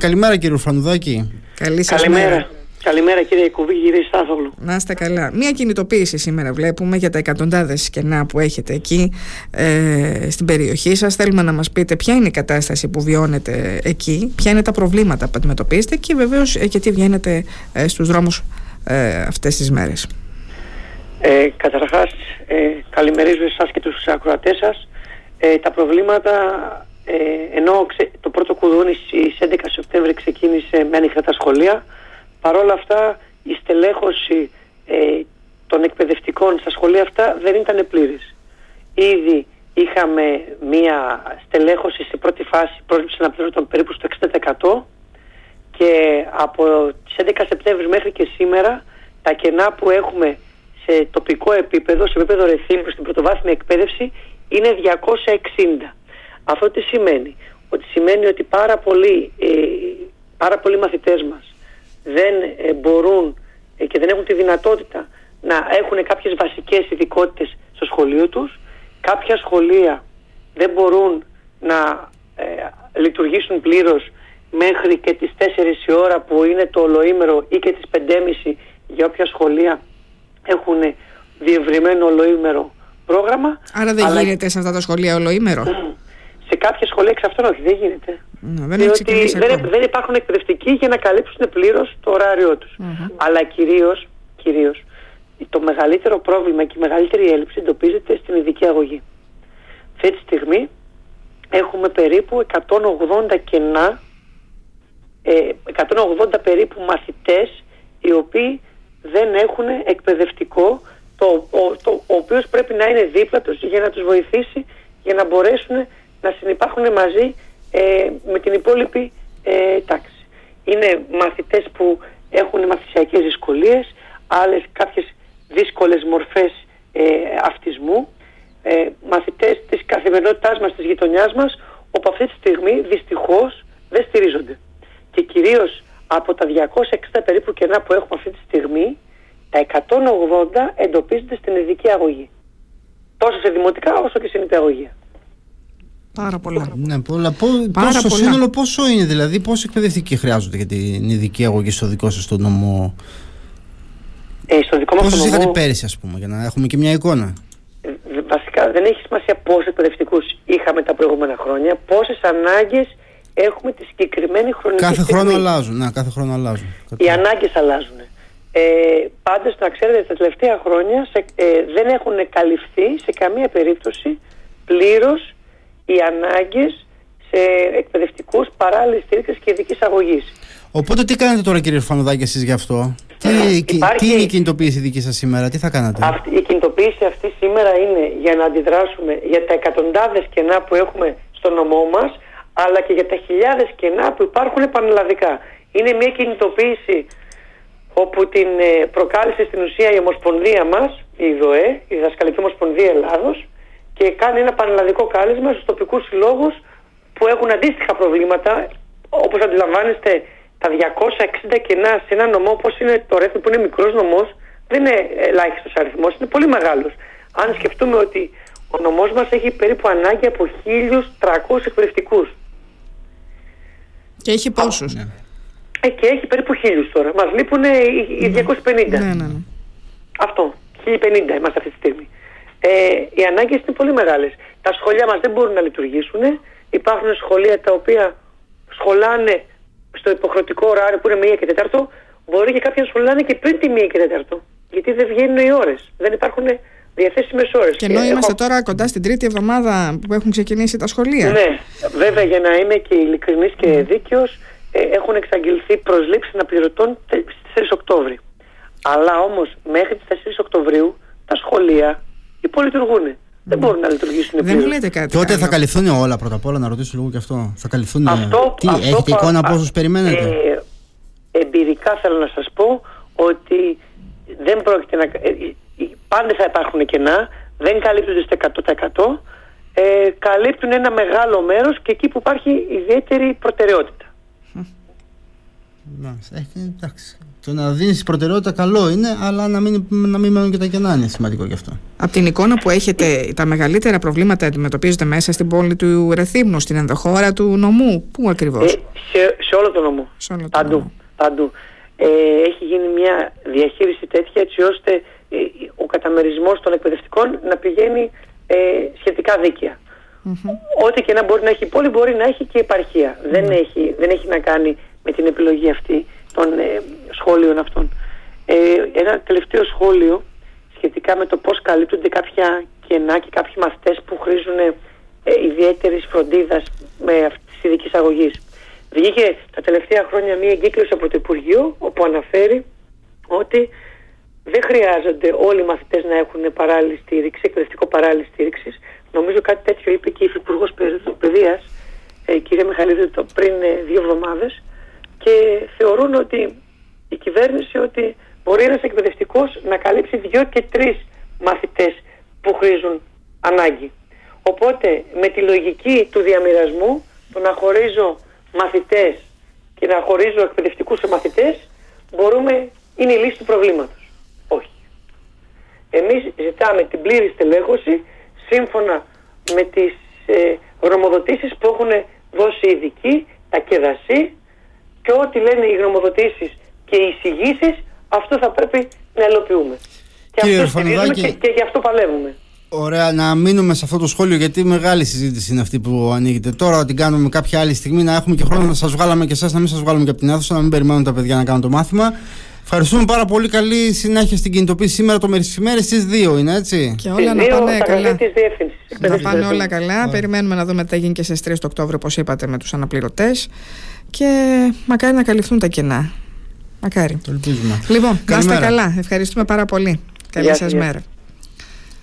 Καλημέρα κύριε Φανουδάκη. Καλή σας Καλημέρα. μέρα. Καλημέρα κύριε Κουβί, κύριε Στάθογλου. Να είστε καλά. Μία κινητοποίηση σήμερα βλέπουμε για τα εκατοντάδες κενά που έχετε εκεί ε, στην περιοχή σας. Θέλουμε να μας πείτε ποια είναι η κατάσταση που βιώνετε εκεί, ποια είναι τα προβλήματα που αντιμετωπίζετε και βεβαίως ε, και τι βγαίνετε ε, στους δρόμους ε, αυτές τις μέρες. Ε, καταρχάς, ε, καλημερίζω εσάς και τους ακροατές σας. Ε, τα προβλήματα, ε, ενώ ξε- το πρώτο κουδούνι στις 11 Σεπτέμβρη ξεκίνησε με ανοιχτά τα σχολεία, παρόλα αυτά η στελέχωση ε, των εκπαιδευτικών στα σχολεία αυτά δεν ήταν πλήρης. Ήδη είχαμε μία στελέχωση σε πρώτη φάση πρόσληψη αναπληρωτών περίπου στο 60% και από τις 11 Σεπτέμβρη μέχρι και σήμερα τα κενά που έχουμε σε τοπικό επίπεδο, σε επίπεδο ρεθύμου στην πρωτοβάθμια εκπαίδευση είναι 260. Αυτό τι σημαίνει; Ότι σημαίνει ότι πάρα πολλοί, ε, πάρα πολλοί μαθητές μας δεν ε, μπορούν ε, και δεν έχουν τη δυνατότητα να έχουν κάποιες βασικές ειδικότητες στο σχολείο τους. Κάποια σχολεία δεν μπορούν να ε, λειτουργήσουν πλήρως μέχρι και τις 4 η ώρα που είναι το ολοήμερο ή και τις 5.30 για όποια σχολεία έχουν διευρυμένο ολοήμερο πρόγραμμα. Άρα δεν Αλλά γίνεται σε αυτά τα σχολεία ολοήμερο; Σε κάποια σχολεία εξ αυτών όχι, δεν γίνεται. Ναι, δεν έχει Διότι ξεκινήσει δεν, ακόμα. δεν υπάρχουν εκπαιδευτικοί για να καλύψουν πλήρως το ωράριό τους. Αλλά κυρίως κυρίως, το μεγαλύτερο πρόβλημα και η μεγαλύτερη έλλειψη εντοπίζεται στην ειδική αγωγή. Αυτή τη στιγμή έχουμε περίπου 180 κενά, ε, 180 περίπου μαθητές οι οποίοι δεν έχουν εκπαιδευτικό το, ο, το, ο οποίος πρέπει να είναι δίπλα τους για να τους βοηθήσει για να μπορέσουν να συνεπάρχουν μαζί ε, με την υπόλοιπη ε, τάξη. Είναι μαθητές που έχουν μαθησιακές δυσκολίες, άλλες κάποιες δύσκολες μορφές ε, αυτισμού, ε, μαθητές της καθημερινότητάς μας, της γειτονιάς μας, όπου αυτή τη στιγμή δυστυχώς δεν στηρίζονται. Και κυρίως από τα 260 περίπου κενά που έχουμε αυτή τη στιγμή, τα 180 εντοπίζονται στην ειδική αγωγή. Τόσο σε δημοτικά όσο και στην υπηαγωγία. Πάρα πολλά. Ναι, πολλά. Πό, Πάρα πόσο πολλά. σύνολο πόσο είναι δηλαδή, πόσοι εκπαιδευτικοί χρειάζονται για την ειδική αγωγή στο δικό σας το νομό; Ε, στο δικό μας Πόσους το είχατε νομό, πέρυσι ας πούμε, για να έχουμε και μια εικόνα; ε, βασικά δεν έχει σημασία πόσους εκπαιδευτικούς είχαμε τα προηγούμενα χρόνια, πόσες ανάγκες έχουμε τη συγκεκριμένη χρονική Κάθε στιγμή. χρόνο αλλάζουν. Ναι, κάθε χρόνο αλλάζουν. Οι ανάγκες αλλάζουν. Ε, πάντως να ξέρετε τα τελευταία χρόνια σε, ε, δεν έχουν καλυφθεί σε καμία περίπτωση πλήρως οι ανάγκες σε εκπαιδευτικούς παράλληλης στήριξης και ειδικής αγωγής. Οπότε τι κάνετε τώρα κύριε Φανουδάκη εσείς γι' αυτό; Τι, Υπάρχει- τι είναι η κινητοποίηση δική σας σήμερα, τι θα κάνατε; Αυτή, η κινητοποίηση αυτή σήμερα είναι για να αντιδράσουμε για τα εκατοντάδες κενά που έχουμε στο νομό μας αλλά και για τα χιλιάδες κενά που υπάρχουν πανελλαδικά. Είναι μια κινητοποίηση όπου την ε, προκάλεσε στην ουσία η Ομοσπονδία μας, η ΔΟΕ, η Διδασκαλική Ομοσπονδία Ελλάδος και κάνει ένα πανελλαδικό κάλεσμα στους τοπικούς συλλόγους που έχουν αντίστοιχα προβλήματα όπως αντιλαμβάνεστε τα 260 κενά σε ένα νομό όπως είναι το Ρέθμι που είναι μικρός νομός δεν είναι ελάχιστος αριθμός, είναι πολύ μεγάλος. Αν σκεφτούμε ότι ο νομός μας έχει περίπου ανάγκη από 1.300 εκπαιδευτικούς Και έχει πόσους; Ναι. ε, και έχει περίπου 1.000 τώρα. Μας λείπουν οι, οι 250. Ναι, ναι, ναι. Αυτό. 1050 είμαστε αυτή τη στιγμή. Ε, οι ανάγκες είναι πολύ μεγάλες. Τα σχολεία μας δεν μπορούν να λειτουργήσουν. Υπάρχουν σχολεία τα οποία σχολάνε στο υποχρεωτικό ωράριο που είναι 1 και 4. Μπορεί και κάποια να σχολάνε και πριν τη 1 και 4. Γιατί δεν βγαίνουν οι ώρες. Δεν υπάρχουν διαθέσιμες ώρες. Και ενώ είμαστε τώρα κοντά στην τρίτη εβδομάδα που έχουν ξεκινήσει τα σχολεία. Ναι, βέβαια για να είμαι και ειλικρινής και δίκαιος ε, έχουν εξαγγελθεί προσλήψεις αναπληρωτών τε- στις 4 Οκτώβρη. Αλλά όμως μέχρι τις 4 Οκτωβρίου τα σχολεία υπολειτουργούν. Δεν μπορούν να λειτουργήσουν Δεν πλήρως. μου λέτε κάτι. Τότε άλλο. θα καλυφθούν όλα πρώτα απ' όλα, να ρωτήσω λίγο και αυτό. Θα καλυφθούν. Αυτό, τι, αυτό έχετε πα- εικόνα α- πόσους περιμένετε; Ε, εμπειρικά θέλω να σας πω ότι δεν πρόκειται να... Ε, ε, πάντα θα υπάρχουν κενά, δεν καλύπτονται στο 100%. Ε, καλύπτουν ένα μεγάλο μέρος και εκεί που υπάρχει ιδιαίτερη προτεραιότητα. Εντάξει. Το να δίνεις προτεραιότητα καλό είναι, αλλά να μην, να μην μένουν και τα κενά είναι σημαντικό γι' αυτό. Από την εικόνα που έχετε, τα μεγαλύτερα προβλήματα αντιμετωπίζονται μέσα στην πόλη του Ρεθύμνου, στην ενδοχώρα του νομού. Πού ακριβώς, ε, σε, σε όλο το νομό. Σε όλο το παντού. Νομό. παντού. Ε, έχει γίνει μια διαχείριση τέτοια έτσι ώστε ε, ο καταμερισμός των εκπαιδευτικών να πηγαίνει ε, σχετικά Ό,τι και να μπορεί να έχει η πόλη μπορεί να έχει και επαρχία. Δεν, έχει, δεν έχει να κάνει με την επιλογή αυτή των ε, σχόλειων αυτών. Ε, ένα τελευταίο σχόλιο σχετικά με το πώς καλύπτονται κάποια κενά και κάποιοι μαθητές που χρήζουν ε, ιδιαίτερης φροντίδας με αυτής της ειδικής αγωγής. Βγήκε τα τελευταία χρόνια μία εγκύκλωση από το Υπουργείο όπου αναφέρει ότι δεν χρειάζονται όλοι οι μαθητές να έχουν παράλληλη στήριξη, εκπαιδευτικό παράλληλη στήριξης. Νομίζω κάτι τέτοιο είπε και η Υφυπουργός Παιδείας, ε, κυρία Μιχαλίδη, πριν ε, δύο εβδομάδες και θεωρούν ότι η κυβέρνηση ότι μπορεί ένας εκπαιδευτικός να καλύψει δύο και τρεις μαθητές που χρήζουν ανάγκη. Οπότε με τη λογική του διαμοιρασμού, το να χωρίζω μαθητές και να χωρίζω εκπαιδευτικούς σε μαθητές, μπορούμε, είναι η λύση του προβλήματος. Όχι. Εμείς ζητάμε την πλήρη στελέχωση σύμφωνα με τις ε, που έχουν δώσει οι ειδικοί, τα κεδασί και ό,τι λένε οι γνωμοδοτήσεις και οι εισηγήσεις, αυτό θα πρέπει να ελοποιούμε. Και Κύριε αυτό και, και γι' αυτό παλεύουμε. Ωραία, να μείνουμε σε αυτό το σχόλιο γιατί μεγάλη συζήτηση είναι αυτή που ανοίγεται. Τώρα την κάνουμε κάποια άλλη στιγμή να έχουμε και χρόνο να σας βγάλαμε και εσάς, να μην σας βγάλουμε και από την αίθουσα, να μην περιμένουν τα παιδιά να κάνουν το μάθημα. Ευχαριστούμε πάρα πολύ. Καλή συνέχεια στην κινητοποίηση σήμερα το μεσημέρι στις 2 είναι έτσι. Και όλα να πάνε καλά. Να πάνε όλα καλά. Περιμένουμε να δούμε τι θα γίνει και στις 3 το Οκτώβριο, όπως είπατε, με τους αναπληρωτές και μακάρι να καλυφθούν τα κενά. Μακάρι. Το ελπίζουμε. Λοιπόν, να είστε καλά. Ευχαριστούμε πάρα πολύ. Καλή σας μέρα.